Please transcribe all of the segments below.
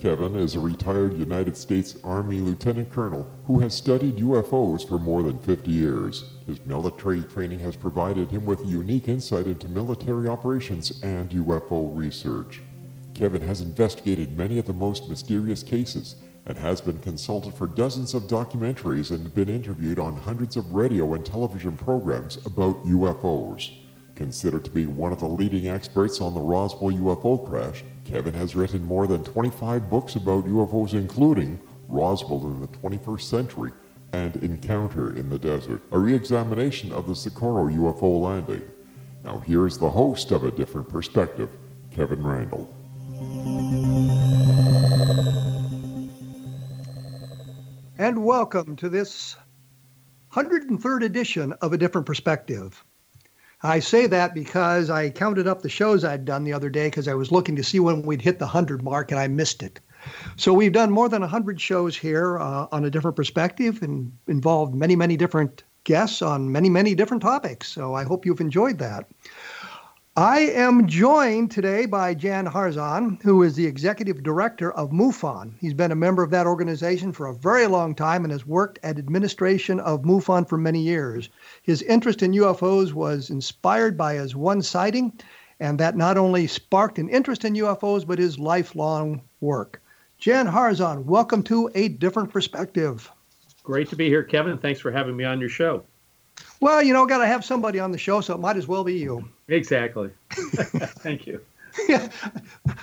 Kevin is a retired United States Army Lieutenant Colonel who has studied UFOs for more than 50 years. His military training has provided him with unique insight into military operations and UFO research. Kevin has investigated many of the most mysterious cases and has been consulted for dozens of documentaries and been interviewed on hundreds of radio and television programs about UFOs. Considered to be one of the leading experts on the Roswell UFO crash, Kevin has written more than 25 books about UFOs, including Roswell in the 21st Century and Encounter in the Desert, a re examination of the Socorro UFO landing. Now, here's the host of A Different Perspective, Kevin Randle. And welcome to this 103rd edition of A Different Perspective. I say that because I counted up the shows I'd done the other day because I was looking to see when we'd hit the 100 mark and I missed it. So we've done more than 100 shows here uh, on a different perspective and involved many, many different guests on many, many different topics. So I hope you've enjoyed that. I am joined today by Jan Harzan, who is the executive director of MUFON. He's been a member of that organization for a very long time and has worked at administration of MUFON for many years. His interest in UFOs was inspired by his one sighting, and that not only sparked an interest in UFOs, but his lifelong work. Jan Harzan, welcome to A Different Perspective. Great to be here, Kevin. Thanks for having me on your show. Well, you know, got to have somebody on the show, so it might as well be you. Exactly. Thank you. Yeah.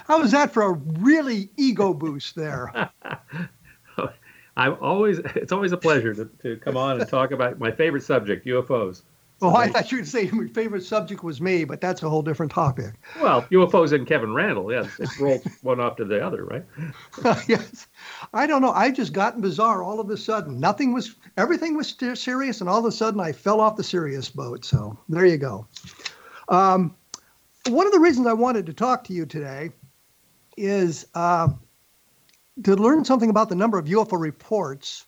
How was that for a really ego boost there? I'm always it's always a pleasure to, to come on and talk about my favorite subject, UFOs. Oh, I thought you would say my favorite subject was me, but that's a whole different topic. Well, UFOs and Kevin Randle, yes, it rolls one after the other, right? yes, I don't know. I've just gotten bizarre all of a sudden. Nothing was, everything was serious, and all of a sudden I fell off the serious boat. So there you go. Um, one of the reasons I wanted to talk to you today is uh, to learn something about the number of UFO reports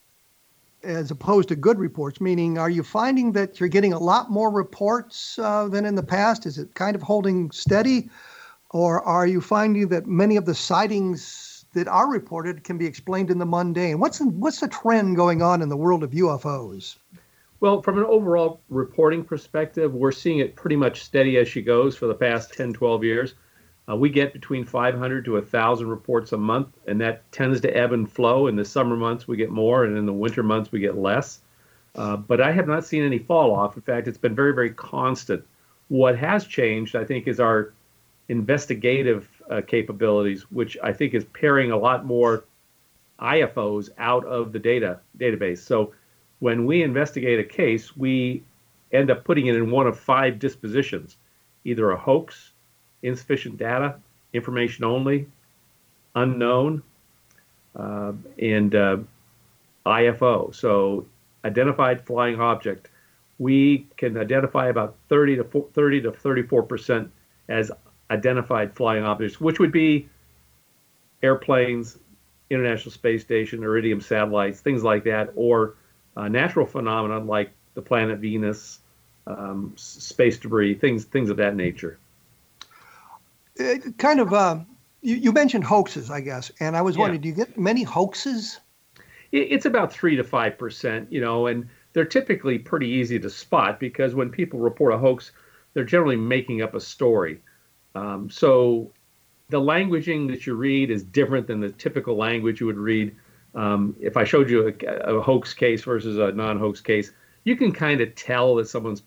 as opposed to good reports, meaning are you finding that you're getting a lot more reports uh, than in the past? Is it kind of holding steady? Or are you finding that many of the sightings that are reported can be explained in the mundane? What's the, what's the trend going on in the world of UFOs? Well, from an overall reporting perspective, we're seeing it pretty much steady as she goes for the past 10, 12 years. Uh, we get between 500 to 1,000 reports a month, and that tends to ebb and flow. In the summer months, we get more, and in the winter months, we get less. Uh, but I have not seen any fall off. In fact, it's been very, very constant. What has changed, I think, is our investigative uh, capabilities, which I think is paring a lot more IFOs out of the data database. So when we investigate a case, we end up putting it in one of five dispositions either a hoax, insufficient data, information only, unknown, uh, and uh, IFO. So identified flying object. We can identify about 30 to 30 to 34 percent as identified flying objects, which would be airplanes, International Space Station, Iridium satellites, things like that, or uh, natural phenomena like the planet Venus, um, space debris, things things of that nature. It uh, kind of, uh, you, you, mentioned hoaxes, I guess, and I was yeah. wondering, do you get many hoaxes? It's about three to five percent, you know, and they're typically pretty easy to spot because when people report a hoax, they're generally making up a story. Um, so the languaging that you read is different than the typical language you would read. Um, if I showed you a, a, hoax case versus a non-hoax case, you can kind of tell that someone's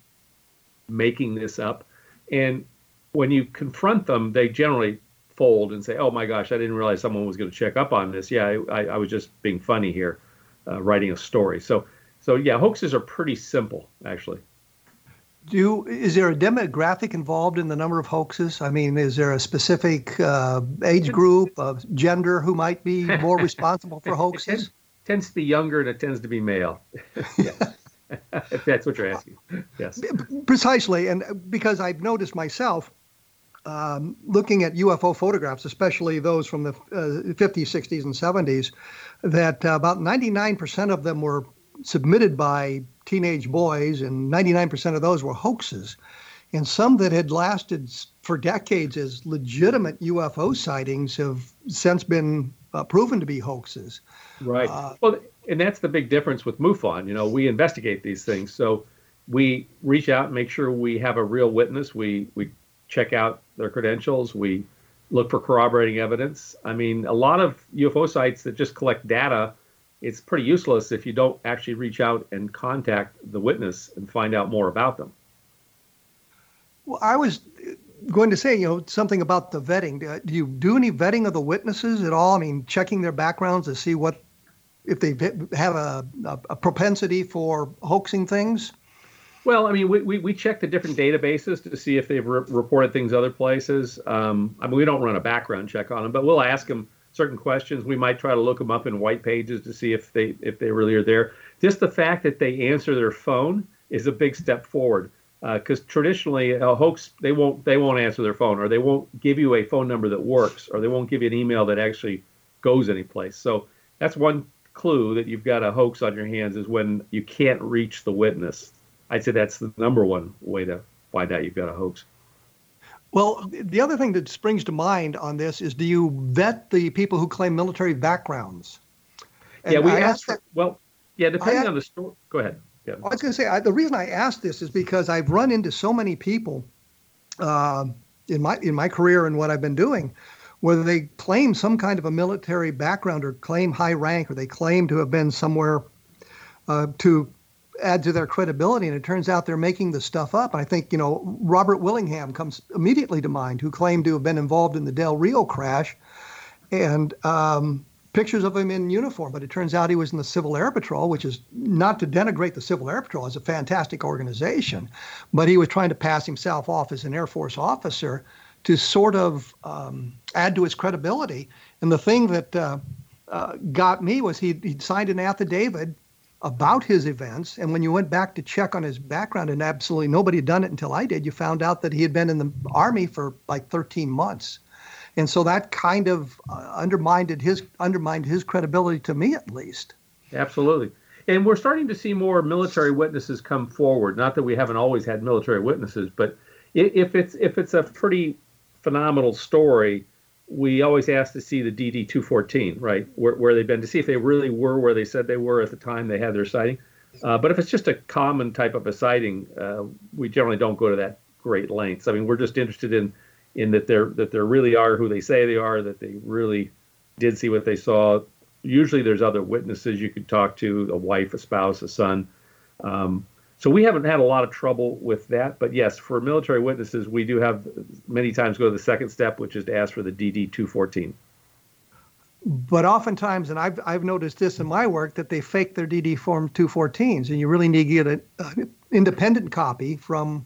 making this up. And when you confront them, they generally fold and say, "Oh my gosh, I didn't realize someone was going to check up on this. Yeah, I, I was just being funny here, uh, writing a story." So, so yeah, hoaxes are pretty simple actually. Do you, is there a demographic involved in the number of hoaxes? I mean, is there a specific uh, age group of gender who might be more responsible for hoaxes? It tends, tends to be younger and it tends to be male. if that's what you're asking. Yes. Precisely. And because I've noticed myself, um, looking at UFO photographs, especially those from the uh, 50s, 60s, and 70s, that uh, about 99% of them were submitted by teenage boys, and 99% of those were hoaxes. And some that had lasted for decades as legitimate UFO sightings have since been uh, proven to be hoaxes. Right. Uh, well, and that's the big difference with MUFON. You know, we investigate these things, so we reach out and make sure we have a real witness. We we check out their credentials. We look for corroborating evidence. I mean, a lot of UFO sites that just collect data, it's pretty useless if you don't actually reach out and contact the witness and find out more about them. Well, I was going to say, you know, something about the vetting. Do you do any vetting of the witnesses at all? I mean, checking their backgrounds to see what if they have a, a, propensity for hoaxing things? Well, I mean, we, we, we check the different databases to see if they've re- reported things other places. Um, I mean, we don't run a background check on them, but we'll ask them certain questions. We might try to look them up in white pages to see if they if they really are there. Just the fact that they answer their phone is a big step forward because uh, traditionally a hoax they won't they won't answer their phone or they won't give you a phone number that works or they won't give you an email that actually goes anyplace. So that's one clue that you've got a hoax on your hands is when you can't reach the witness. I'd say that's the number one way to find out you've got a hoax. Well, the other thing that springs to mind on this is do you vet the people who claim military backgrounds? And yeah, we I asked for, well, yeah, depending asked, on the story. Go ahead. Yeah. I was going to say, I, the reason I asked this is because I've run into so many people uh, in my in my career and what I've been doing whether they claim some kind of a military background or claim high rank or they claim to have been somewhere uh, to add to their credibility. And it turns out they're making the stuff up. I think, you know, Robert Willingham comes immediately to mind, who claimed to have been involved in the Del Rio crash. And um, pictures of him in uniform, but it turns out he was in the Civil Air Patrol, which is not to denigrate the Civil Air Patrol as a fantastic organization, but he was trying to pass himself off as an Air Force officer to sort of um, add to his credibility. And the thing that uh, uh, got me was he'd, he'd signed an affidavit about his events. And when you went back to check on his background, and absolutely nobody had done it until I did, you found out that he had been in the Army for like 13 months. And so that kind of uh, undermined his undermined his credibility to me at least. Absolutely. And we're starting to see more military witnesses come forward. Not that we haven't always had military witnesses, but if it's if it's a pretty phenomenal story, we always ask to see the DD 214, right, where, where they've been to see if they really were where they said they were at the time they had their sighting. Uh, but if it's just a common type of a sighting, uh, we generally don't go to that great lengths. I mean, we're just interested in in that they're that they really are who they say they are, that they really did see what they saw. Usually, there's other witnesses you could talk to, a wife, a spouse, a son. Um, so we haven't had a lot of trouble with that. But yes, for military witnesses, we do have many times go to the second step, which is to ask for the DD 214. But oftentimes, and I've, I've noticed this in my work, that they fake their DD Form 214s, and you really need to get an independent copy from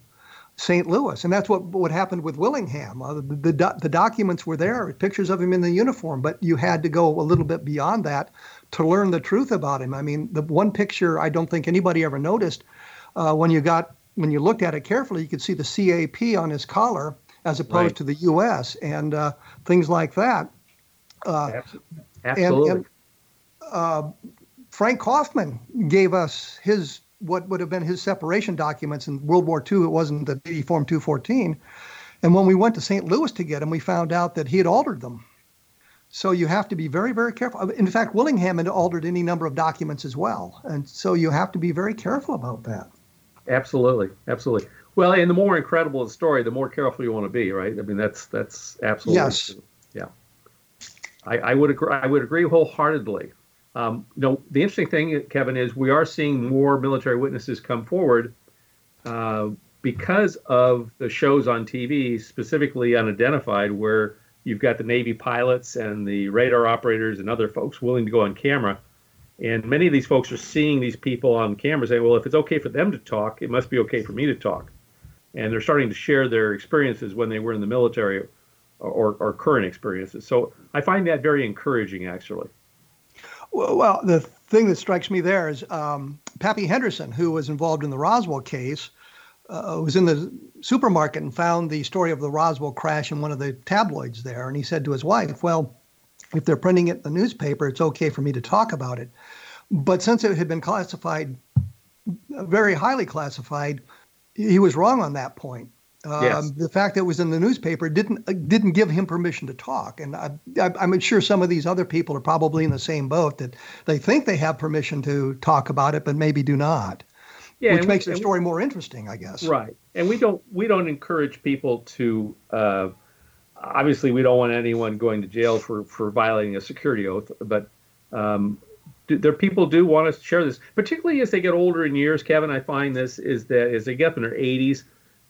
St. Louis. And that's what, what happened with Willingham. Uh, the, the, the documents were there, pictures of him in the uniform, but you had to go a little bit beyond that to learn the truth about him. I mean, the one picture I don't think anybody ever noticed uh, when you got when you looked at it carefully, you could see the CAP on his collar as opposed right. to the U.S. and uh, things like that. Uh, Absolutely. And, and uh, Frank Kaufman gave us his what would have been his separation documents in World War II. It wasn't the DD Form 214. And when we went to St. Louis to get him, we found out that he had altered them. So you have to be very, very careful. In fact, Willingham had altered any number of documents as well. And so you have to be very careful about that. Absolutely, absolutely. Well, and the more incredible the story, the more careful you want to be, right? I mean, that's that's absolutely yes. Yeah, I, I would agree. I would agree wholeheartedly. Um, you know, the interesting thing, Kevin, is we are seeing more military witnesses come forward uh, because of the shows on TV, specifically unidentified, where you've got the Navy pilots and the radar operators and other folks willing to go on camera and many of these folks are seeing these people on camera saying, well, if it's okay for them to talk, it must be okay for me to talk. And they're starting to share their experiences when they were in the military or, or current experiences. So I find that very encouraging, actually. Well, the thing that strikes me there is um, Pappy Henderson, who was involved in the Roswell case, uh, was in the supermarket and found the story of the Roswell crash in one of the tabloids there. And he said to his wife, Well, if they're printing it in the newspaper, it's okay for me to talk about it. But since it had been classified, very highly classified, he was wrong on that point. Um, yes. The fact that it was in the newspaper didn't uh, didn't give him permission to talk, and I, am sure some of these other people are probably in the same boat that they think they have permission to talk about it, but maybe do not. Yeah, which makes we, the story more interesting, I guess. Right, and we don't we don't encourage people to uh, obviously we don't want anyone going to jail for for violating a security oath, but um, do, there people do want to share this, particularly as they get older in years. Kevin, I find this is that as they get up in their 80s,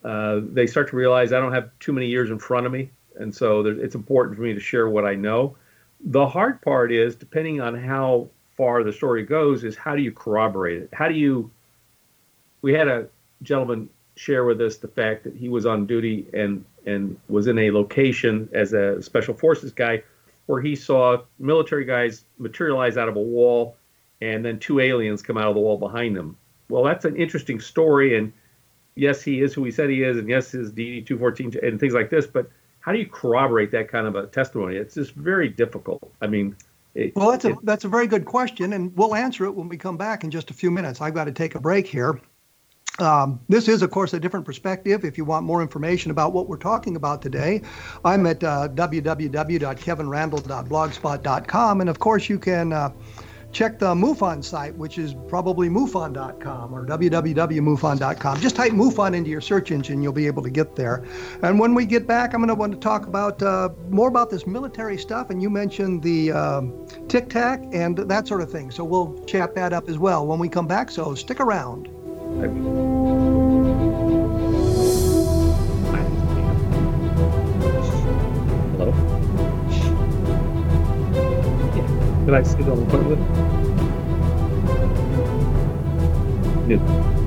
uh, they start to realize I don't have too many years in front of me, and so it's important for me to share what I know. The hard part is, depending on how far the story goes, is how do you corroborate it? How do you? We had a gentleman share with us the fact that he was on duty and and was in a location as a special forces guy where he saw military guys materialize out of a wall and then two aliens come out of the wall behind them. Well, that's an interesting story and yes, he is who he said he is and yes, his DD 214 and things like this, but how do you corroborate that kind of a testimony? It's just very difficult. I mean, it, well, that's a that's a very good question, and we'll answer it when we come back in just a few minutes. I've got to take a break here. Um, this is, of course, a different perspective. If you want more information about what we're talking about today, I'm at uh, www.kevinrandle.blogspot.com. And of course, you can uh, check the MUFON site, which is probably MUFON.com or www.MUFON.com. Just type MUFON into your search engine, you'll be able to get there. And when we get back, I'm going to want to talk about uh, more about this military stuff. And you mentioned the um, Tic Tac and that sort of thing. So we'll chat that up as well when we come back. So stick around. Hello? Yeah. Did I see it on the? No.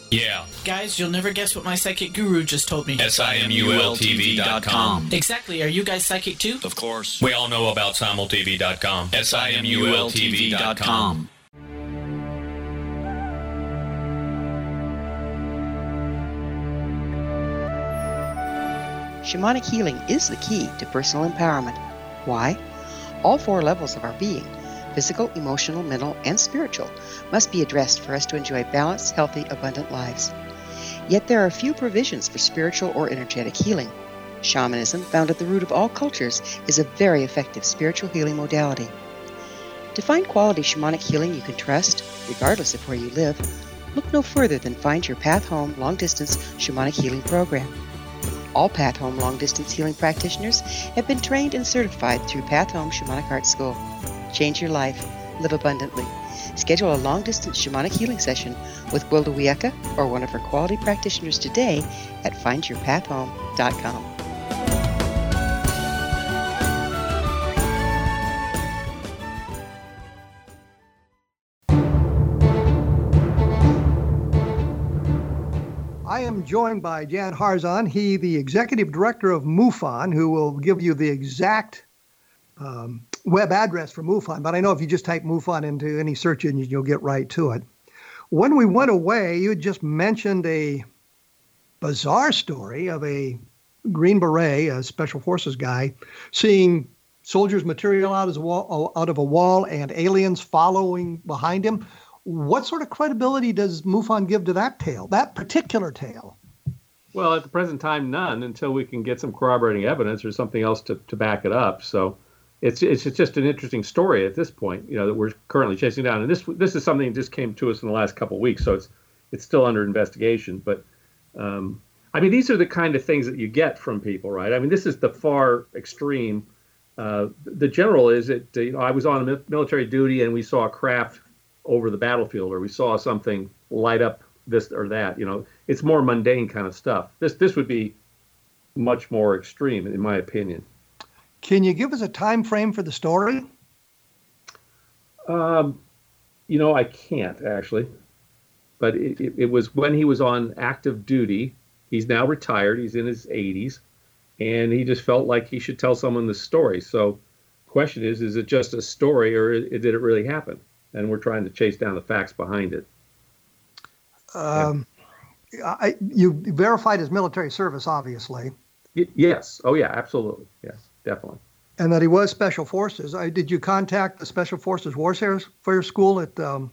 Yeah. Guys, you'll never guess what my psychic guru just told me. S-I-M-U-L-T-V.com. Exactly. Are you guys psychic too? Of course. We all know about simultv.com. S-I-M-U-L-T-V.com. Shamanic healing is the key to personal empowerment. Why? All four levels of our being physical, emotional, mental, and spiritual must be addressed for us to enjoy balanced, healthy, abundant lives. Yet there are few provisions for spiritual or energetic healing. Shamanism, found at the root of all cultures, is a very effective spiritual healing modality. To find quality shamanic healing you can trust, regardless of where you live, look no further than Find Your Path Home Long Distance Shamanic Healing Program. All Path Home long distance healing practitioners have been trained and certified through Path Home Shamanic Art School. Change your life, live abundantly. Schedule a long distance shamanic healing session with Wilda Wieka or one of her quality practitioners today at findyourpathhome.com. I am joined by Jan Harzan, he the executive director of MUFON, who will give you the exact um, web address for MUFON. But I know if you just type MUFON into any search engine, you'll get right to it. When we went away, you had just mentioned a bizarre story of a Green Beret, a special forces guy, seeing soldiers material out, wall, out of a wall and aliens following behind him. What sort of credibility does MUFON give to that tale, that particular tale? Well, at the present time, none until we can get some corroborating evidence or something else to, to back it up. So it's it's just an interesting story at this point, you know, that we're currently chasing down. And this this is something that just came to us in the last couple of weeks, so it's it's still under investigation. But um, I mean, these are the kind of things that you get from people, right? I mean, this is the far extreme. Uh, the general is that you know, I was on military duty and we saw a craft over the battlefield or we saw something light up this or that you know it's more mundane kind of stuff this this would be much more extreme in my opinion can you give us a time frame for the story um, you know i can't actually but it, it, it was when he was on active duty he's now retired he's in his 80s and he just felt like he should tell someone the story so question is is it just a story or did it really happen and we're trying to chase down the facts behind it. Um, yeah. I, you verified his military service, obviously. Y- yes. Oh, yeah. Absolutely. Yes, definitely. And that he was special forces. I, did you contact the special forces warfare school at um,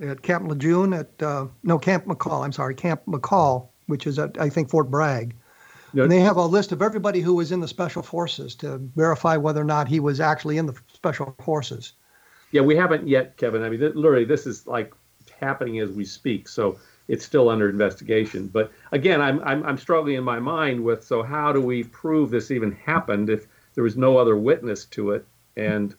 at Camp Lejeune at uh, no Camp McCall? I'm sorry, Camp McCall, which is at I think Fort Bragg. No, and they have a list of everybody who was in the special forces to verify whether or not he was actually in the special forces. Yeah, we haven't yet, Kevin. I mean, th- literally, this is like happening as we speak, so it's still under investigation. But again, I'm, I'm I'm struggling in my mind with so how do we prove this even happened if there was no other witness to it? And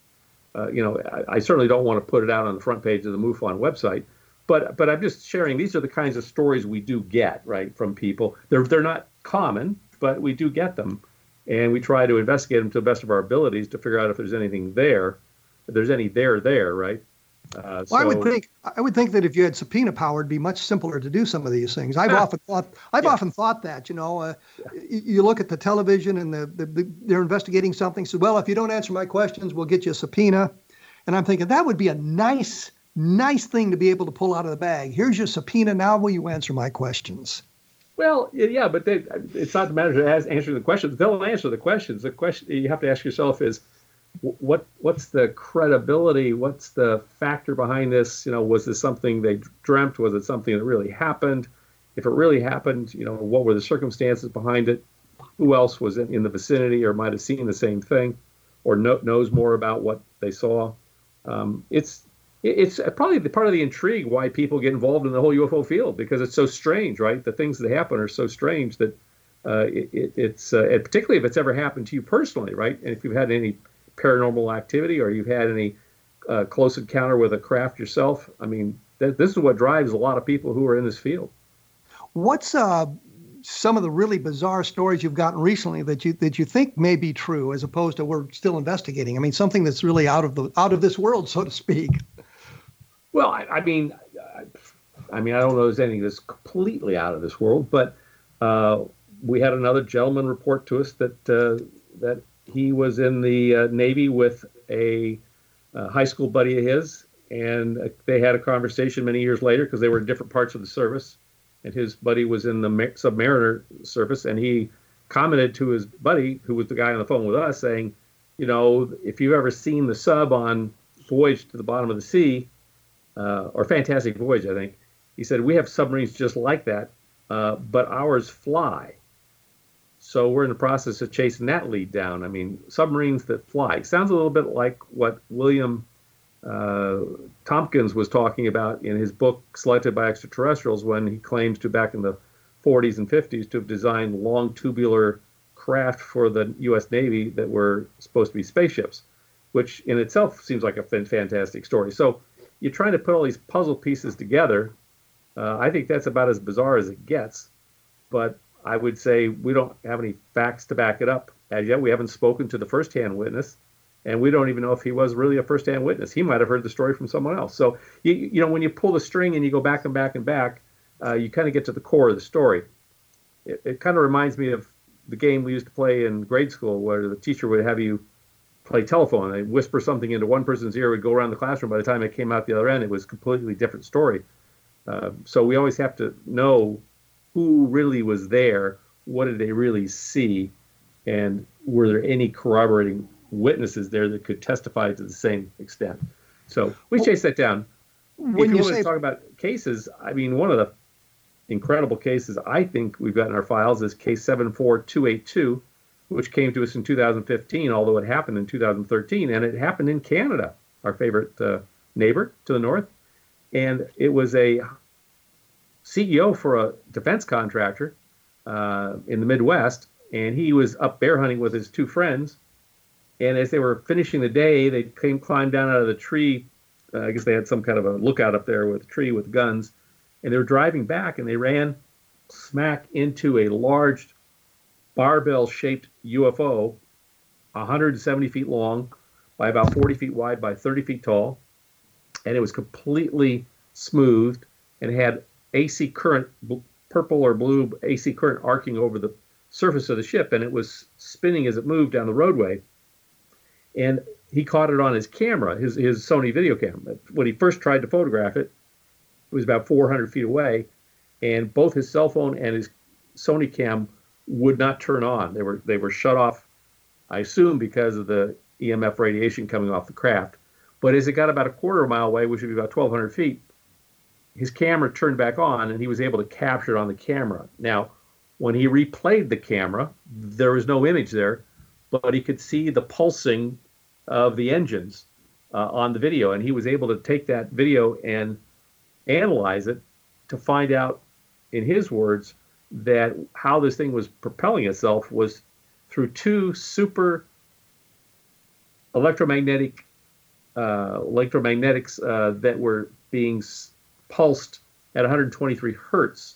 uh, you know, I, I, certainly don't want to put it out on the front page of the MUFON website. But but I'm just sharing. These are the kinds of stories we do get right from people. They're they're not common, but we do get them, and we try to investigate them to the best of our abilities to figure out if there's anything there if there's any there there, right? Uh, well, I would think I would think that if you had subpoena power, it'd be much simpler to do some of these things. I've often thought I've often thought that you know, uh, y- you look at the television and the, the, the they're investigating something. So well, if you don't answer my questions, we'll get you a subpoena. And I'm thinking that would be a nice nice thing to be able to pull out of the bag. Here's your subpoena. Now will you answer my questions? Well, yeah, but they, it's not the matter of answering the questions. They'll answer the questions. The question you have to ask yourself is, what what's the credibility? What's the factor behind this? You know, was this something they dreamt? Was it something that really happened? If it really happened, you know, what were the circumstances behind it? Who else was in, in the vicinity or might have seen the same thing, or know, knows more about what they saw? Um, it's it's probably the part of the intrigue why people get involved in the whole UFO field because it's so strange, right? The things that happen are so strange that uh, it, it, it's uh, particularly if it's ever happened to you personally, right? And if you've had any paranormal activity or you've had any uh, close encounter with a craft yourself, I mean, th- this is what drives a lot of people who are in this field. What's uh, some of the really bizarre stories you've gotten recently that you that you think may be true, as opposed to we're still investigating? I mean, something that's really out of the out of this world, so to speak. Well, I, I mean, I, I mean, I don't know if there's anything that's completely out of this world, but uh, we had another gentleman report to us that uh, that he was in the uh, Navy with a uh, high school buddy of his, and uh, they had a conversation many years later because they were in different parts of the service, and his buddy was in the submariner service, and he commented to his buddy, who was the guy on the phone with us, saying, you know, if you've ever seen the sub on Voyage to the Bottom of the Sea, uh, or Fantastic Voyage, I think. He said, We have submarines just like that, uh, but ours fly. So we're in the process of chasing that lead down. I mean, submarines that fly. Sounds a little bit like what William uh, Tompkins was talking about in his book, Selected by Extraterrestrials, when he claims to, back in the 40s and 50s, to have designed long tubular craft for the U.S. Navy that were supposed to be spaceships, which in itself seems like a fantastic story. So you're trying to put all these puzzle pieces together. Uh, I think that's about as bizarre as it gets. But I would say we don't have any facts to back it up as yet. We haven't spoken to the first-hand witness, and we don't even know if he was really a first-hand witness. He might have heard the story from someone else. So you, you know, when you pull the string and you go back and back and back, uh, you kind of get to the core of the story. It, it kind of reminds me of the game we used to play in grade school, where the teacher would have you play telephone. They whisper something into one person's ear, would go around the classroom. By the time it came out the other end, it was a completely different story. Uh, so we always have to know who really was there, what did they really see, and were there any corroborating witnesses there that could testify to the same extent. So we chase that down. When if you, you want say to talk about cases, I mean, one of the incredible cases I think we've got in our files is case 74282, which came to us in 2015, although it happened in 2013, and it happened in Canada, our favorite uh, neighbor to the north. And it was a CEO for a defense contractor uh, in the Midwest, and he was up bear hunting with his two friends. And as they were finishing the day, they came climbed down out of the tree. Uh, I guess they had some kind of a lookout up there with a tree with guns, and they were driving back, and they ran smack into a large barbell-shaped UFO, 170 feet long by about 40 feet wide by 30 feet tall, and it was completely smoothed and had AC current, purple or blue AC current arcing over the surface of the ship, and it was spinning as it moved down the roadway. And he caught it on his camera, his, his Sony video camera. When he first tried to photograph it, it was about 400 feet away, and both his cell phone and his Sony cam would not turn on. They were they were shut off, I assume because of the EMF radiation coming off the craft. But as it got about a quarter mile away, which would be about 1,200 feet, his camera turned back on, and he was able to capture it on the camera. Now, when he replayed the camera, there was no image there, but he could see the pulsing of the engines uh, on the video, and he was able to take that video and analyze it to find out, in his words, that how this thing was propelling itself was through two super electromagnetic uh, electromagnetics uh, that were being pulsed at 123 hertz.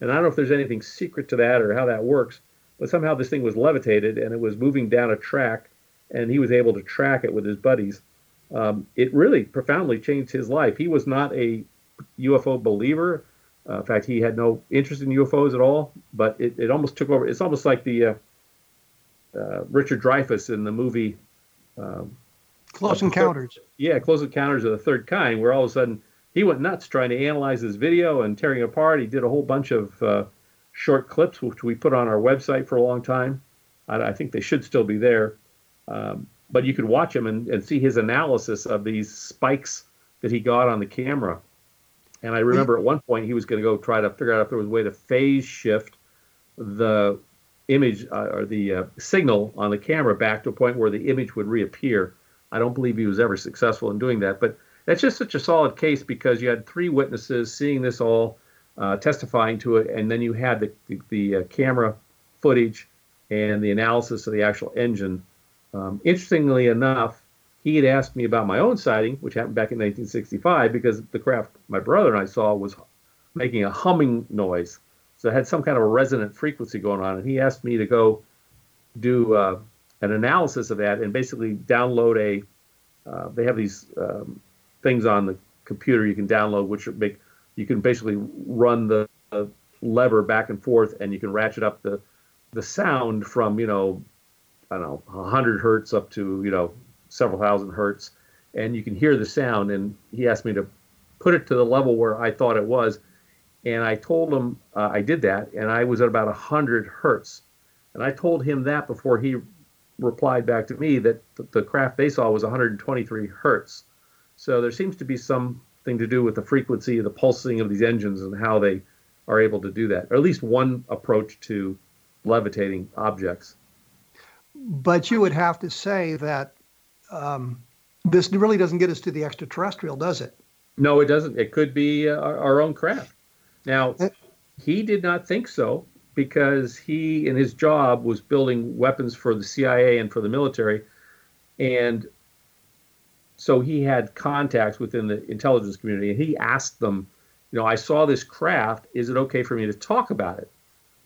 And I don't know if there's anything secret to that or how that works, but somehow this thing was levitated and it was moving down a track, and he was able to track it with his buddies. um, it really profoundly changed his life. He was not a UFO believer. Uh, in fact, he had no interest in UFOs at all. But it, it almost took over. It's almost like the uh, uh, Richard Dreyfuss in the movie um, Close Encounters. Yeah, Close Encounters of the Third Kind, where all of a sudden he went nuts trying to analyze this video and tearing apart. He did a whole bunch of uh, short clips, which we put on our website for a long time. I, I think they should still be there. Um, but you could watch him and, and see his analysis of these spikes that he got on the camera. And I remember at one point he was going to go try to figure out if there was a way to phase shift the image uh, or the uh, signal on the camera back to a point where the image would reappear. I don't believe he was ever successful in doing that, but that's just such a solid case because you had three witnesses seeing this all, uh, testifying to it, and then you had the the, the uh, camera footage and the analysis of the actual engine. Um, interestingly enough, he had asked me about my own sighting, which happened back in 1965, because the craft my brother and I saw was making a humming noise. So it had some kind of a resonant frequency going on. And he asked me to go do uh, an analysis of that and basically download a. Uh, they have these um, things on the computer you can download, which make you can basically run the lever back and forth, and you can ratchet up the the sound from you know I don't know 100 hertz up to you know several thousand hertz, and you can hear the sound. And he asked me to put it to the level where I thought it was, and I told him uh, I did that, and I was at about 100 hertz. And I told him that before he replied back to me that the craft they saw was 123 hertz. So there seems to be something to do with the frequency, of the pulsing of these engines, and how they are able to do that, or at least one approach to levitating objects. But you would have to say that um, this really doesn't get us to the extraterrestrial, does it? No, it doesn't. It could be uh, our own craft. Now, he did not think so because he, in his job, was building weapons for the CIA and for the military, and so he had contacts within the intelligence community, and he asked them, you know, I saw this craft. Is it okay for me to talk about it?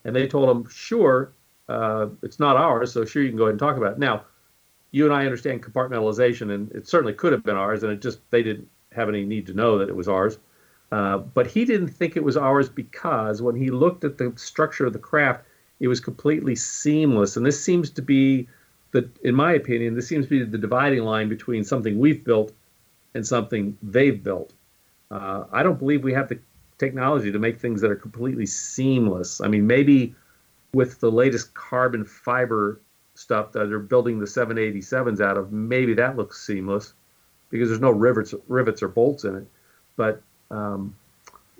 And they told him, sure. Uh, it's not ours, so sure you can go ahead and talk about it. Now, you and I understand compartmentalization, and it certainly could have been ours, and it just they didn't have any need to know that it was ours. Uh, but he didn't think it was ours because when he looked at the structure of the craft, it was completely seamless. And this seems to be the, in my opinion, this seems to be the dividing line between something we've built and something they've built. Uh, I don't believe we have the technology to make things that are completely seamless. I mean, maybe with the latest carbon fiber stuff that they're building the 787s out of, maybe that looks seamless because there's no rivets, rivets or bolts in it. But um,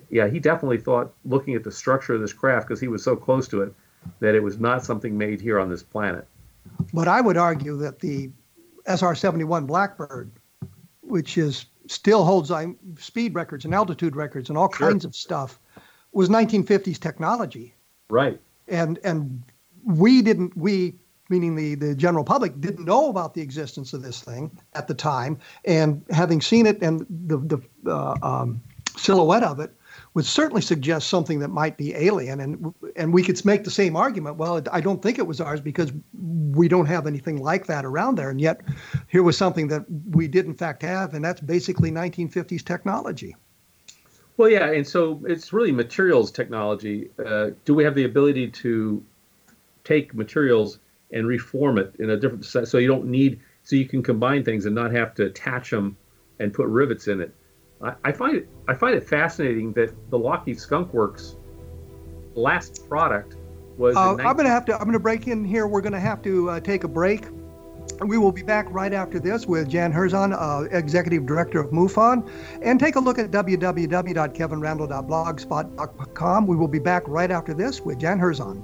yeah, he definitely thought, looking at the structure of this craft, because he was so close to it, that it was not something made here on this planet. But I would argue that the SR-71 Blackbird, which is still holds speed records and altitude records and all sure. kinds of stuff, was 1950s technology. Right. And and we didn't we meaning the, the general public, didn't know about the existence of this thing at the time. And having seen it and the, the uh, um, silhouette of it would certainly suggest something that might be alien. And, and we could make the same argument. Well, I don't think it was ours because we don't have anything like that around there. And yet here was something that we did in fact have, and that's basically 1950s technology. Well, yeah, and so it's really materials technology. Uh, do we have the ability to take materials and reform it in a different so you don't need so you can combine things and not have to attach them and put rivets in it. I, I find it I find it fascinating that the Lockheed Skunk Works last product was. Uh, 19- I'm going to have to. I'm going to break in here. We're going to have to uh, take a break. We will be back right after this with Jan Harzan, uh, Executive Director of MUFON, and take a look at www.kevinrandle.blogspot.com. We will be back right after this with Jan Harzan.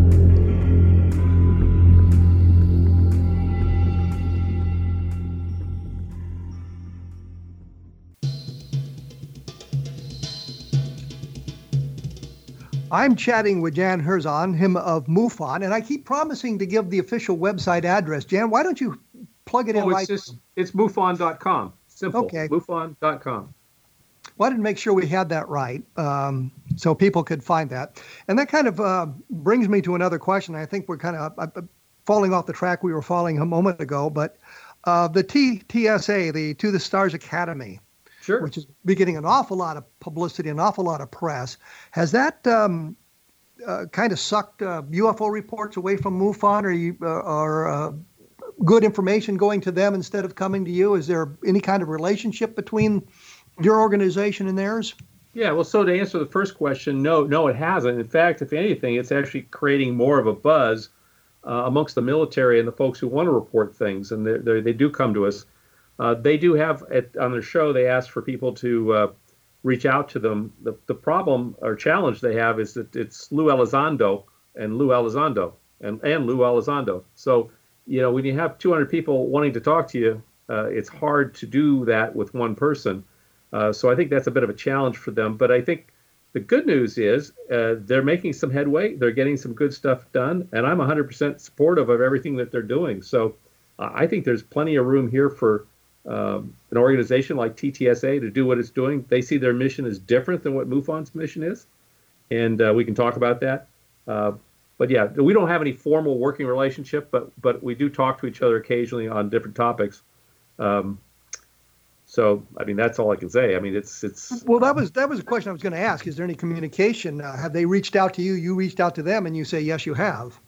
I'm chatting with Jan Harzan, him of MUFON, and I keep promising to give the official website address. Jan, why don't you plug it in oh, it's right just, it's MUFON.com. Simple. Okay. MUFON.com. Wanted to make sure we had that right um, so people could find that. And that kind of uh, brings me to another question. I think we're kind of uh falling off the track we were falling a moment ago, but uh, the TTSA, the To the Stars Academy, Sure. which is getting an awful lot of publicity, an awful lot of press. Has that um, uh, kind of sucked uh, UFO reports away from MUFON, or, you, uh, or uh, good information going to them instead of coming to you? Is there any kind of relationship between your organization and theirs? Yeah, well, so to answer the first question, no, no, it hasn't. In fact, if anything, it's actually creating more of a buzz uh, amongst the military and the folks who want to report things, and they they do come to us. Uh, they do have at, on their show. They ask for people to uh, reach out to them. The, the problem or challenge they have is that it's Lou Elizondo and Lou Elizondo and, and Lou Elizondo. So you know when you have 200 people wanting to talk to you, uh, it's hard to do that with one person. Uh, so I think that's a bit of a challenge for them. But I think the good news is uh, they're making some headway. They're getting some good stuff done, and I'm 100% supportive of everything that they're doing. So I think there's plenty of room here for um, an organization like TTSA to do what it's doing. They see their mission is different than what MUFON's mission is, and uh, we can talk about that. Uh, but yeah, we don't have any formal working relationship, but but we do talk to each other occasionally on different topics. Um, so I mean, that's all I can say. I mean, it's it's. Well, that was that was a question I was going to ask. Is there any communication? Uh, have they reached out to you? You reached out to them, and you say yes, you have.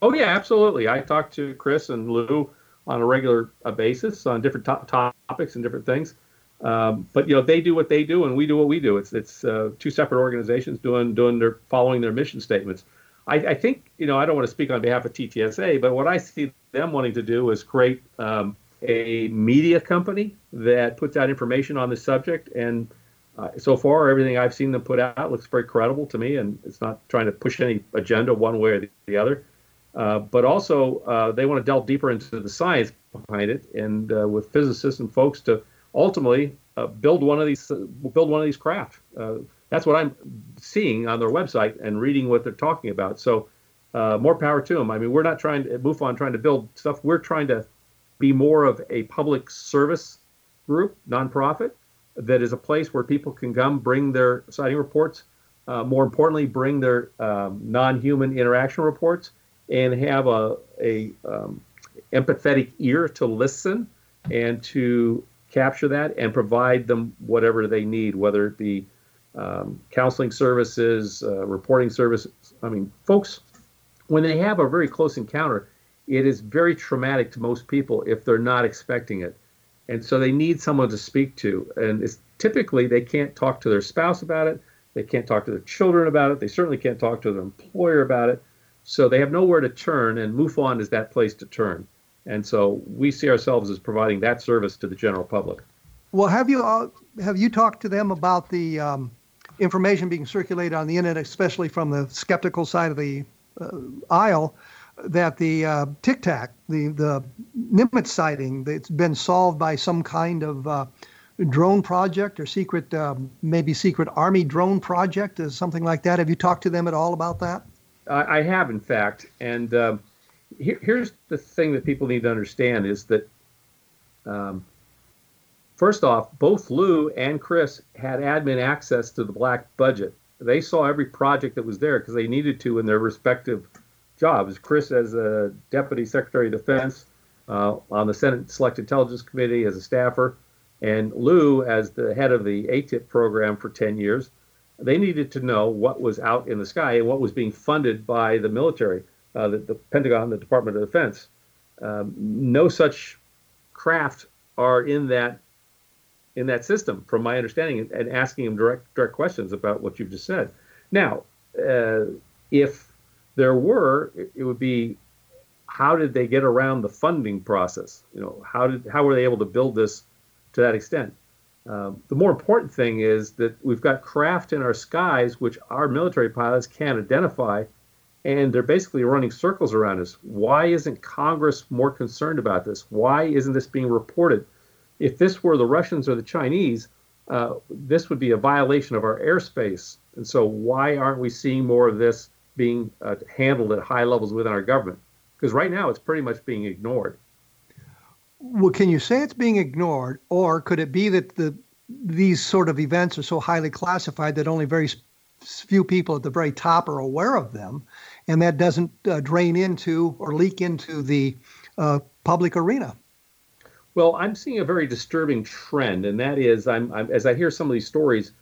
Oh yeah, absolutely. I talked to Chris and Lou on a regular uh, basis on different to- topics and different things. Um, but you know they do what they do and we do what we do. It's it's uh, two separate organizations doing doing their following their mission statements. I, I, think you know I don't want to speak on behalf of TTSA, but what I see them wanting to do is create um, a media company that puts out information on the subject. And uh, so far, everything I've seen them put out looks very credible to me, and it's not trying to push any agenda one way or the, the other. Uh, but also, uh, they want to delve deeper into the science behind it, and uh, with physicists and folks to ultimately uh, build one of these build one of these craft. that's what I'm seeing on their website and reading what they're talking about. So, more power to them. I mean, we're not trying to at MUFON trying to build stuff. We're trying to be more of a public service group, nonprofit, that is a place where people can come, bring their sighting reports. Uh, more importantly, bring their um, non-human interaction reports and have a, a um, empathetic ear to listen and to capture that and provide them whatever they need, whether it be um, counseling services, uh, reporting services. I mean, folks, when they have a very close encounter, it is very traumatic to most people if they're not expecting it. and so they need someone to speak to. And it's typically they can't talk to their spouse about it, they can't talk to their children about it, they certainly can't talk to their employer about it. So they have nowhere to turn, and MUFON is that place to turn. And so we see ourselves as providing that service to the general public. Well, have you uh, have you talked to them about the um, information being circulated on the internet, especially from the skeptical side of the uh, aisle, that the uh, Tic Tac, the the Nimitz sighting, that's been solved by some kind of uh, drone project or secret, um, maybe secret army drone project, or something like that. Have you talked to them at all about that? I, I have, in fact, and um, here, here's the thing that people need to understand is that. Um, First off, both Lou and Chris had admin access to the black budget. They saw every project that was there because they needed to in their respective jobs. Chris, as a deputy secretary of defense uh, on the Senate Select Intelligence Committee as a staffer, and Lou as the head of the ATIP program for 10 years. They needed to know what was out in the sky and what was being funded by the military, uh, the, the, Pentagon, the Department of Defense. Um, no such craft are in that in that system, from my understanding, and asking them direct direct questions about what you've just said. Now, uh, if there were, it would be how did they get around the funding process? You know, how did how were they able to build this to that extent? Um, the more important thing is that we've got craft in our skies which our military pilots can't identify, and they're basically running circles around us. Why isn't Congress more concerned about this? Why isn't this being reported? if this were the Russians or the Chinese, uh, this would be a violation of our airspace. And so, why aren't we seeing more of this being uh, handled at high levels within our government? Because right now, it's pretty much being ignored. Well, can you say it's being ignored, or could it be that the these sort of events are so highly classified that only very few people at the very top are aware of them, and that doesn't uh, drain into or leak into the uh, public arena? Well, I'm seeing a very disturbing trend, and that is, I'm, I'm as I hear some of these stories,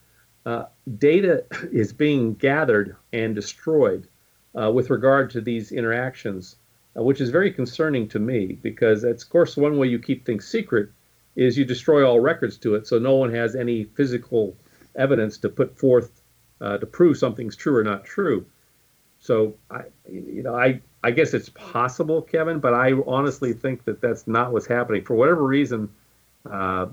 uh, data is being gathered and destroyed uh, with regard to these interactions, which is very concerning to me because, that's, of course, one way you keep things secret is you destroy all records to it, so no one has any physical evidence to put forth uh, to prove something's true or not true. So, I, you know, I I guess it's possible, Kevin, but I honestly think that that's not what's happening. For whatever reason, uh,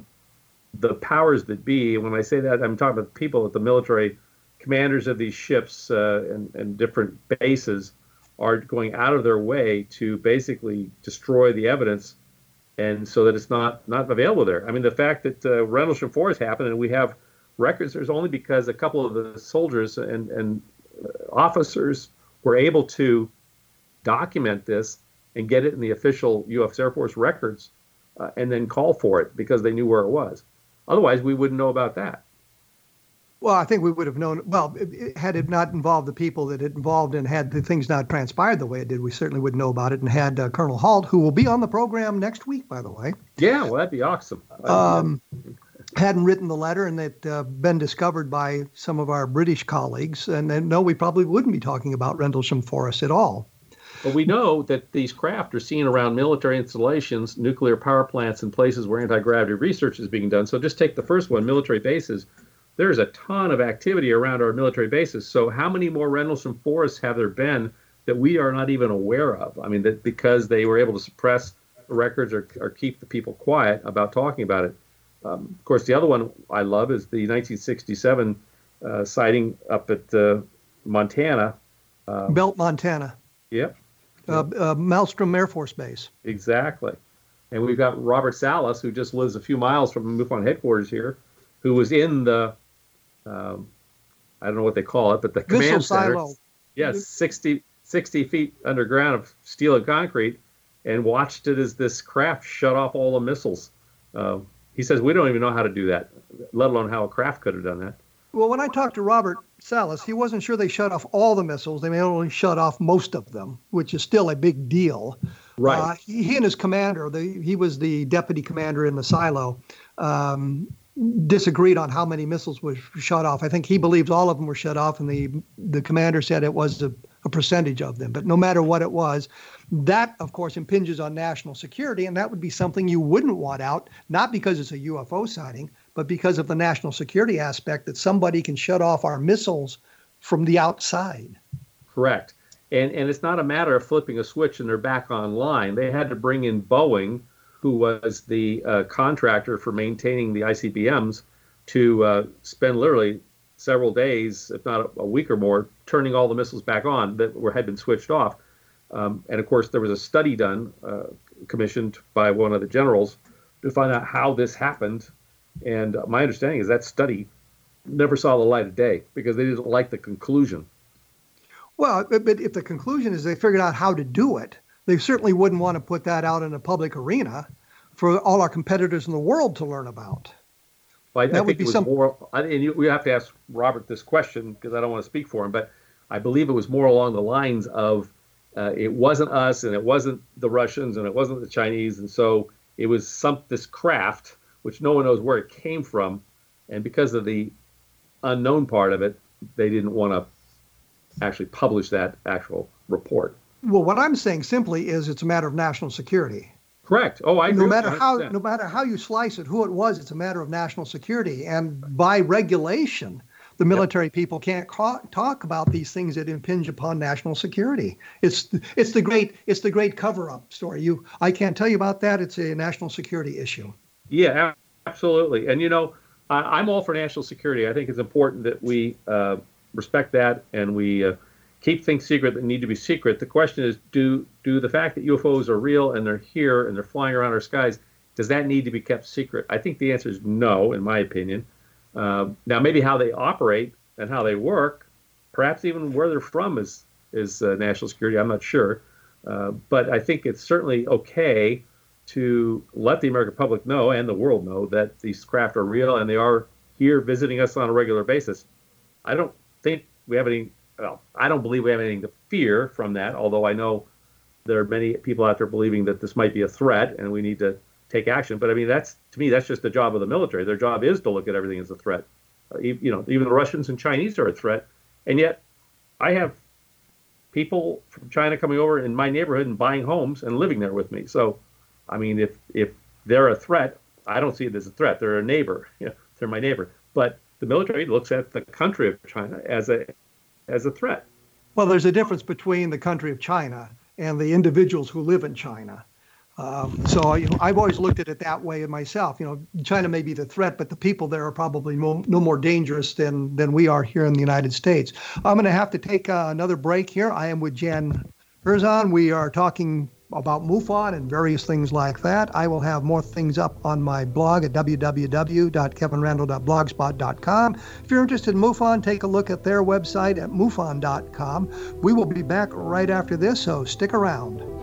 the powers that be, when I say that, I'm talking about people at the military, commanders of these ships uh, and, and different bases, are going out of their way to basically destroy the evidence, and so that it's not not available there. I mean, the fact that uh, Rendlesham Forest happened and we have records, there's only because a couple of the soldiers and and uh, officers were able to document this and get it in the official U.S. Air Force records uh, and then call for it because they knew where it was. Otherwise, we wouldn't know about that. Well, I think we would have known. Well, it, had it not involved the people that it involved and had the things not transpired the way it did, we certainly would know about it. And had uh, Colonel Halt, who will be on the program next week, by the way. Yeah, well, that'd be awesome. Um, hadn't written the letter and it uh, been discovered by some of our British colleagues, and, and no, we probably wouldn't be talking about Rendlesham Forest at all. But we know that these craft are seen around military installations, nuclear power plants, and places where anti gravity research is being done. So just take the first one military bases. There's a ton of activity around our military bases. So, how many more Rendlesham forests have there been that we are not even aware of? I mean, that because they were able to suppress records or, or keep the people quiet about talking about it. Um, of course, the other one I love is the 1967 uh, sighting up at uh, Montana. Uh, Belt, Montana. Yep uh, uh, Malmstrom Air Force Base. Exactly. And we've got Robert Salas, who just lives a few miles from MUFON headquarters here, who was in the, um, I don't know what they call it, but the Missile command center. silo. Yes, 60, 60 feet underground of steel and concrete, and watched it as this craft shut off all the missiles. Uh, he says we don't even know how to do that, let alone how a craft could have done that. Well, when I talked to Robert Salas, he wasn't sure they shut off all the missiles. They may only shut off most of them, which is still a big deal. Right. Uh, he, he, and his commander, the, he was the deputy commander in the silo, um, disagreed on how many missiles were shut off. I think he believes all of them were shut off, and the the commander said it was a, a percentage of them. But no matter what it was, that, of course, impinges on national security, and that would be something you wouldn't want out, not because it's a UFO sighting, but because of the national security aspect that somebody can shut off our missiles from the outside. Correct. And, and it's not a matter of flipping a switch and they're back online. They had to bring in Boeing, who was the uh, contractor for maintaining the ICBMs, to uh, spend literally several days, if not a, week or more, turning all the missiles back on that were had been switched off. Um, and of course, there was a study done, uh, commissioned by one of the generals, to find out how this happened. And my understanding is that study never saw the light of day because they didn't like the conclusion. Well, but if the conclusion is they figured out how to do it, they certainly wouldn't want to put that out in a public arena for all our competitors in the world to learn about. Well, I, that I would be some... more, and you, we have to ask Robert this question because I don't want to speak for him, but I believe it was more along the lines of uh, it wasn't us and it wasn't the Russians and it wasn't the Chinese, and so it was some this craft which no one knows where it came from, and because of the unknown part of it, they didn't want to actually publish that actual report. Well, what I'm saying simply is it's a matter of national security. Correct. Oh, I no matter how no matter how you slice it, who it was, it's a matter of national security, and by regulation, the military yep. people can't ca- talk about these things that impinge upon national security. It's it's the great it's the great cover up story. You I can't tell you about that. It's a national security issue. Yeah, absolutely. And you know, I, am all for national security. I think it's important that we uh, respect that and we. Uh, keep things secret that need to be secret. The question is, do do the fact that UFOs are real and they're here and they're flying around our skies, does that need to be kept secret? I think the answer is no, in my opinion. Uh, now, maybe how they operate and how they work, perhaps even where they're from, is is uh, national security. I'm not sure, uh, but I think it's certainly okay to let the American public know and the world know that these craft are real and they are here visiting us on a regular basis. I don't think we have any well, I don't believe we have anything to fear from that, although I know there are many people out there believing that this might be a threat and we need to take action. But I mean, that's to me, that's just the job of the military. Their job is to look at everything as a threat. Uh, you know, even the Russians and Chinese are a threat, and yet I have people from China coming over in my neighborhood and buying homes and living there with me. So, I mean, if if they're a threat, I don't see it as a threat. They're a neighbor. You know, they're my neighbor. But the military looks at the country of China as a as a threat. Well, there's a difference between the country of China and the individuals who live in China. Um, so you know, I've always looked at it that way myself. You know, China may be the threat, but the people there are probably no, no more dangerous than than we are here in the United States. I'm going to have to take uh, another break here. I am with Jan Harzan. We are talking about MUFON and various things like that. I will have more things up on my blog at www.kevinrandle.blogspot.com. If you're interested in MUFON, take a look at their website at MUFON.com. We will be back right after this, so stick around.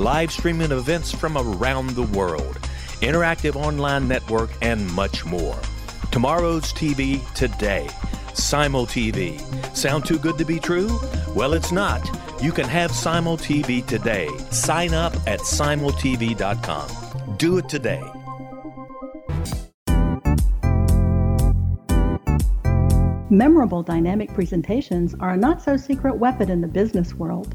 live streaming events from around the world, interactive online network, and much more. Tomorrow's TV today. Simul TV. Sound too good to be true? Well, it's not. You can have Simul TV today. Sign up at simultv.com. Do it today. Memorable dynamic presentations are a not so secret weapon in the business world.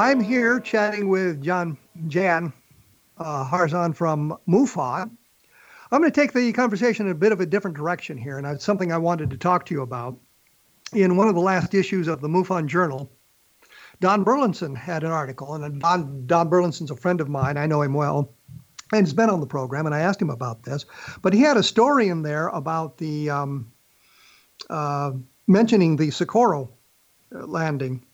I'm here chatting with John Jan uh, Harzan from MUFON. I'm going to take the conversation in a bit of a different direction here, and it's something I wanted to talk to you about. In one of the last issues of the MUFON Journal, Don Burleson had an article, and Don, Don Burleson's a friend of mine. I know him well, and he's been on the program, and I asked him about this. But he had a story in there about the um, uh, mentioning the Socorro landing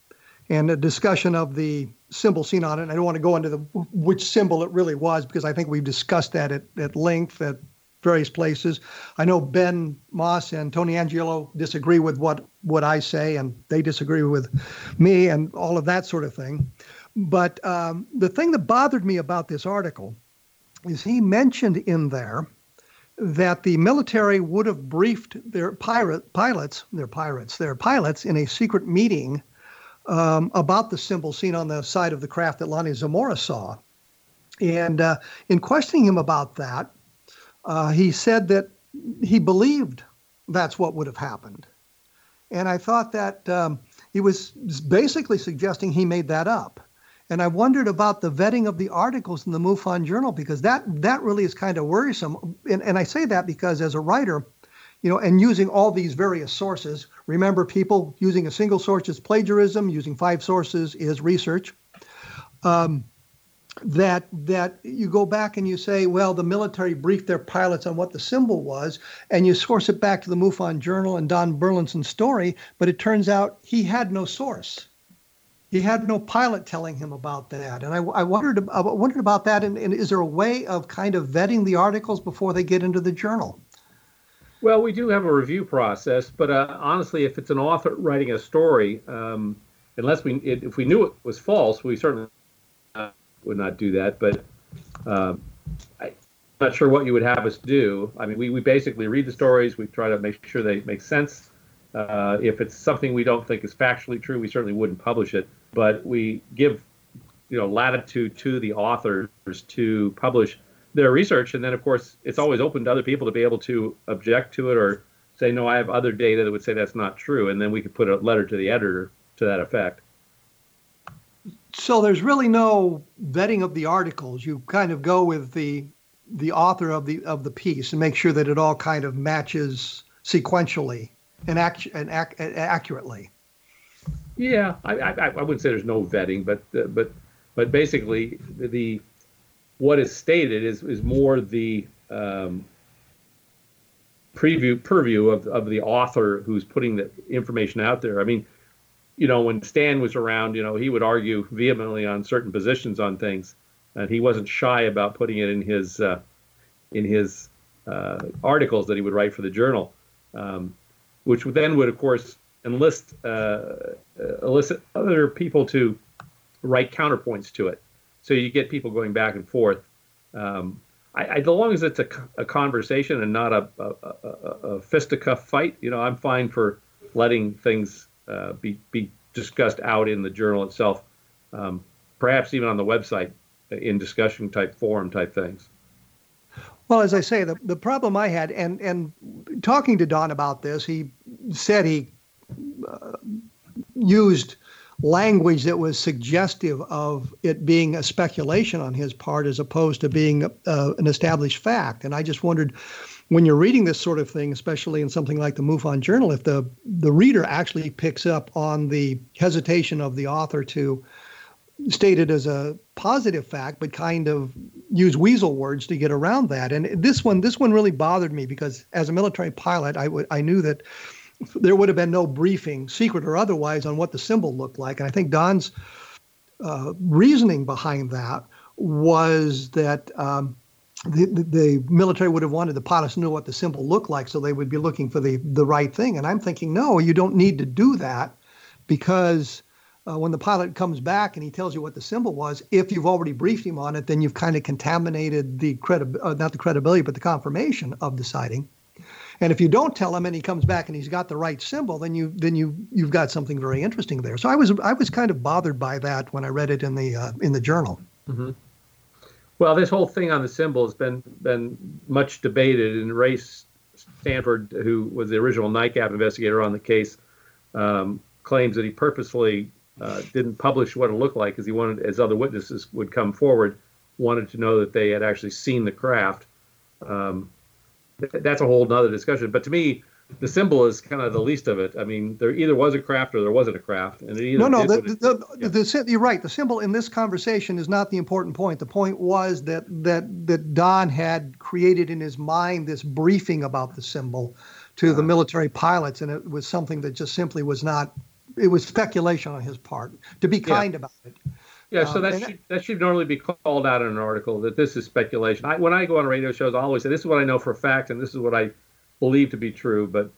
and a discussion of the symbol seen on it. And I don't want to go into the which symbol it really was because I think we've discussed that at, at length at various places. I know Ben Moss and Tony Angiola disagree with what what I say, and they disagree with me, and all of that sort of thing. But um, the thing that bothered me about this article is he mentioned in there that the military would have briefed their pirate pilots, their pirates, their pilots in a secret meeting um, about the symbol seen on the side of the craft that Lonnie Zamora saw. And uh, in questioning him about that, uh, he said that he believed that's what would have happened. And I thought that um, he was basically suggesting he made that up. And I wondered about the vetting of the articles in the MUFON Journal because that that really is kind of worrisome. And, and I say that because as a writer, you know, and using all these various sources. Remember, people using a single source is plagiarism, using five sources is research. Um, that that you go back and you say, well, the military briefed their pilots on what the symbol was, and you source it back to the MUFON Journal and Don Burleson's story, but it turns out he had no source. He had no pilot telling him about that, and I, I wondered I wondered about that. And, and is there a way of kind of vetting the articles before they get into the journal? Well, we do have a review process, but uh, honestly, if it's an author writing a story, um, unless we it, if we knew it was false, we certainly would not do that. But um, I'm not sure what you would have us do. I mean, we, we basically read the stories, we try to make sure they make sense. Uh, if it's something we don't think is factually true, we certainly wouldn't publish it. But we give you know latitude to the authors to publish their research, and then of course it's always open to other people to be able to object to it or say, no, I have other data that would say that's not true, and then we could put a letter to the editor to that effect. So there's really no vetting of the articles. You kind of go with the the author of the of the piece and make sure that it all kind of matches sequentially and, act, and, ac- accurately. Yeah, I, I, I wouldn't say there's no vetting, but uh, but but basically the, the what is stated is is more the um, preview purview of of the author who's putting the information out there. I mean, you know, when Stan was around, you know, he would argue vehemently on certain positions on things, and he wasn't shy about putting it in his uh, in his uh, articles that he would write for the journal, um, which then would, of course, enlist uh, elicit other people to write counterpoints to it. So you get people going back and forth. Um, I, I, as long as it's a, a conversation and not a, a, a, fisticuff fight, you know, I'm fine for letting things uh, be be discussed out in the journal itself, um, perhaps even on the website in discussion type forum type things. Well, as I say, the, the problem I had, and, and talking to Don about this, he said he uh, used language that was suggestive of it being a speculation on his part as opposed to being uh, an established fact. And I just wondered when you're reading this sort of thing, especially in something like the MUFON Journal, if the, the reader actually picks up on the hesitation of the author to state it as a positive fact, but kind of use weasel words to get around that. And this one, this one really bothered me because as a military pilot, I, w- I knew that there would have been no briefing, secret or otherwise, on what the symbol looked like. And I think Don's uh, reasoning behind that was that um, the, the, military would have wanted the pilots to know what the symbol looked like, so they would be looking for the, the right thing. And I'm thinking, no, you don't need to do that because uh, when the pilot comes back and he tells you what the symbol was, if you've already briefed him on it, then you've kind of contaminated the credi- uh, not the credibility, but the confirmation of the sighting. And if you don't tell him and he comes back and he's got the right symbol, then you then you you've got something very interesting there. So I was I was kind of bothered by that when I read it in the uh, in the journal. Mm-hmm. Well, this whole thing on the symbol has been been much debated, and Ray Stanford, who was the original NICAP investigator on the case, um, claims that he purposely uh, didn't publish what it looked like because he wanted, as other witnesses would come forward, wanted to know that they had actually seen the craft. Um, that's a whole other discussion. But to me, the symbol is kind of the least of it. I mean, there either was a craft or there wasn't a craft, and no, no, the, it, the, yeah. the, you're right. The symbol in this conversation is not the important point. The point was that that that Don had created in his mind this briefing about the symbol to the uh-huh. military pilots, and it was something that just simply was not. It was speculation on his part. To be kind yeah. about it. Yeah, so um, that should, that should normally be called out in an article that this is speculation. I, when I go on radio shows, I always say this is what I know for a fact, and this is what I believe to be true, but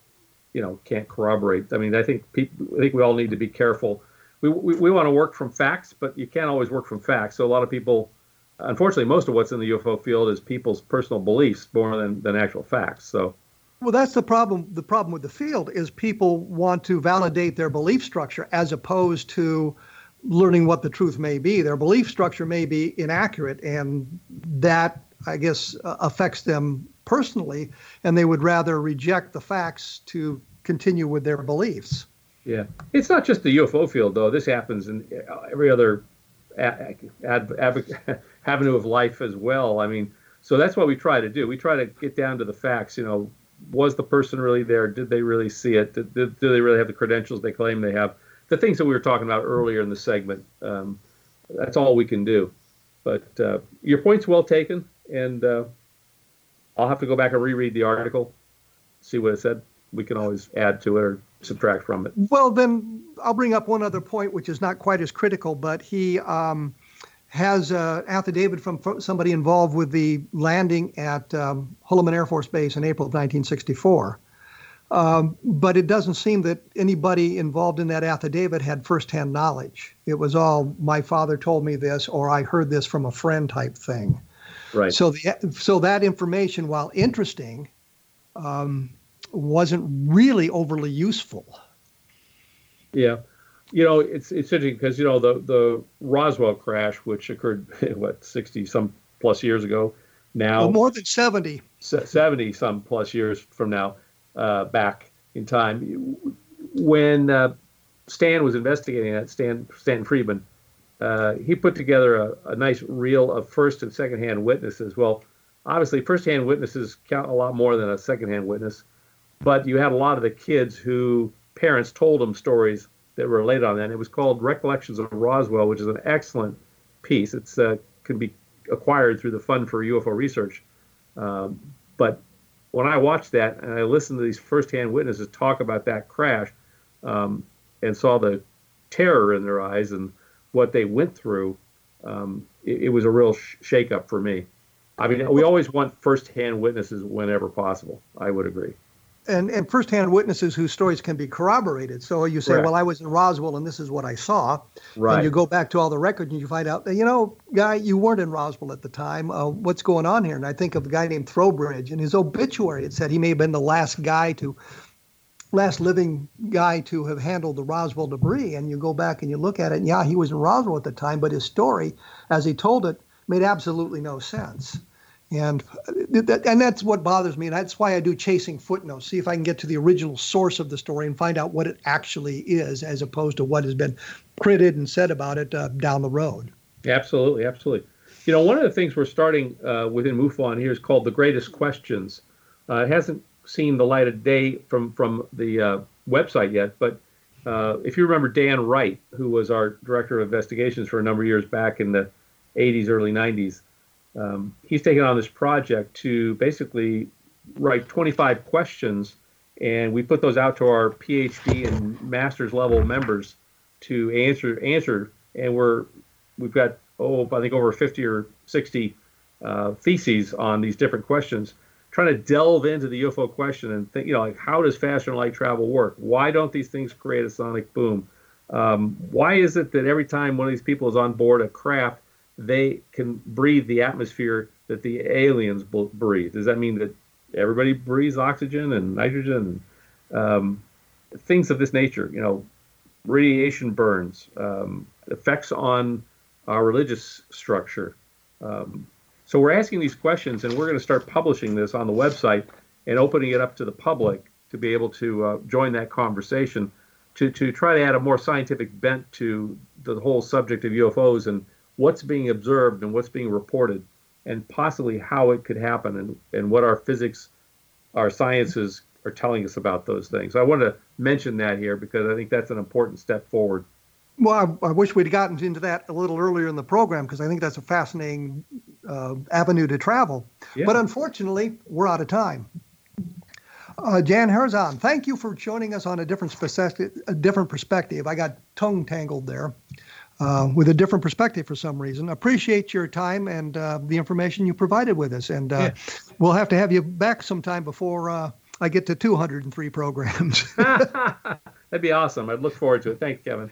you know can't corroborate. I mean, I think people, I think we all need to be careful. We, we, we want to work from facts, but you can't always work from facts. So a lot of people, unfortunately, most of what's in the UFO field is people's personal beliefs more than, than actual facts. So. Well, that's the problem. The problem with the field is people want to validate their belief structure as opposed to learning what the truth may be. Their belief structure may be inaccurate, and that, I guess, uh, affects them personally, and they would rather reject the facts to continue with their beliefs. Yeah, it's not just the UFO field, though. This happens in every other ad, ad, ad, avenue of life as well. I mean, so that's what we try to do. We try to get down to the facts. You know, was the person really there? Did they really see it? Did, did, do they really have the credentials they claim they have? The things that we were talking about earlier in the segment. Um, that's all we can do. But uh, your point's well taken, and uh, I'll have to go back and reread the article, see what it said. We can always add to it or subtract from it. Well, then I'll bring up one other point, which is not quite as critical, but he um, has an affidavit from somebody involved with the landing at um, Holloman Air Force Base in April of 1964. Um, but it doesn't seem that anybody involved in that affidavit had firsthand knowledge. It was all my father told me this, or I heard this from a friend type thing. Right. So the so that information, while interesting, um, wasn't really overly useful. Yeah, you know it's it's interesting because you know the the Roswell crash, which occurred what sixty some plus years ago, now well, more than seventy. Seventy some plus years from now, uh, back in time, when uh, Stan was investigating that, Stan Stan Friedman, uh, he put together a, a nice reel of first and second hand witnesses. Well, obviously, first hand witnesses count a lot more than a second hand witness, but you had a lot of the kids who parents told them stories that were related on that. And it was called Recollections of Roswell, which is an excellent piece. It's uh, can be acquired through the Fund for UFO Research. Um, but when I watched that and I listened to these firsthand witnesses talk about that crash um, and saw the terror in their eyes and what they went through, um, it, it, was a real sh- shakeup for me. I mean, we always want firsthand witnesses whenever possible. I would agree. And and firsthand witnesses whose stories can be corroborated. So you say, well, I was in Roswell and this is what I saw. Right. And you go back to all the records and you find out you know, guy, you weren't in Roswell at the time. Uh, what's going on here? And I think of a guy named Throwbridge and his obituary, it said he may have been the last guy to last living guy to have handled the Roswell debris. And you go back and you look at it, and yeah, he was in Roswell at the time, but his story, as he told it, made absolutely no sense. And and that's what bothers me, and that's why I do chasing footnotes. See if I can get to the original source of the story and find out what it actually is, as opposed to what has been printed and said about it uh, down the road. Absolutely, absolutely. You know, one of the things we're starting uh, within MUFON here is called the Greatest Questions. Uh, it hasn't seen the light of day from from the uh, website yet. But uh, if you remember Dan Wright, who was our director of investigations for a number of years back in the 80s, early 90s, um, he's taken on this project to basically write 25 questions, and we put those out to our PhD and master's level members to answer answer. And we're we've got oh I think over 50 or 60 uh, theses on these different questions trying to delve into the UFO question and think, you know, like how does faster light travel work? Why don't these things create a sonic boom? Um, why is it that every time one of these people is on board a craft, they can breathe the atmosphere that the aliens breathe? Does that mean that everybody breathes oxygen and nitrogen and um, things of this nature? You know, radiation burns, um, effects on our religious structure. Um, so we're asking these questions, and we're going to start publishing this on the website and opening it up to the public to be able to uh, join that conversation to, to try to add a more scientific bent to the whole subject of UFOs and what's being observed and what's being reported and possibly how it could happen and, and what our physics, our sciences are telling us about those things. So I want to mention that here because I think that's an important step forward. Well, I, I wish we'd gotten into that a little earlier in the program because I think that's a fascinating uh, avenue to travel. Yeah. But unfortunately, we're out of time. Uh, Jan Harzan, thank you for joining us on a different perspective. A different perspective. I got tongue tangled there uh, with a different perspective for some reason. Appreciate your time and uh, the information you provided with us, and uh, yeah. we'll have to have you back sometime before uh, I get to 203 programs. That'd be awesome. I'd look forward to it. Thanks, Kevin.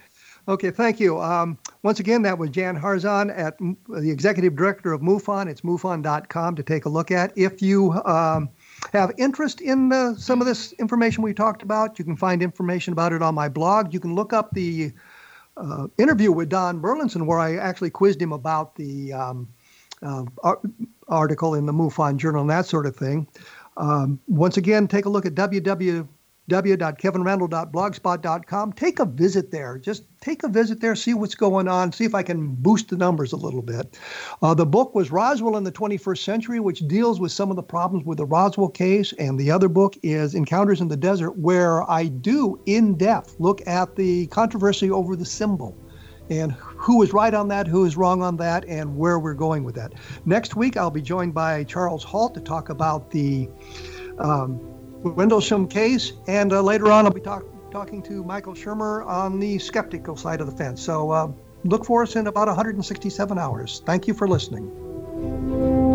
Okay, thank you. Um, once again, that was Jan Harzan at the executive director of MUFON. It's MUFON.com to take a look at. If you um, have interest in uh, some of this information we talked about, you can find information about it on my blog. You can look up the uh, interview with Don Burleson where I actually quizzed him about the um, uh, article in the MUFON Journal and that sort of thing. Um, once again, take a look at www www.kevinrandle.blogspot.com. Take a visit there. Just take a visit there, see what's going on, see if I can boost the numbers a little bit. Uh, the book was Roswell in the 21st Century, which deals with some of the problems with the Roswell case. And the other book is Encounters in the Desert, where I do in depth look at the controversy over the symbol and who is right on that, who is wrong on that, and where we're going with that. Next week, I'll be joined by Charles Halt to talk about the um, Rendlesham case, and uh, later on, I'll be talk- talking to Michael Shermer on the skeptical side of the fence. So uh, look for us in about 167 hours. Thank you for listening.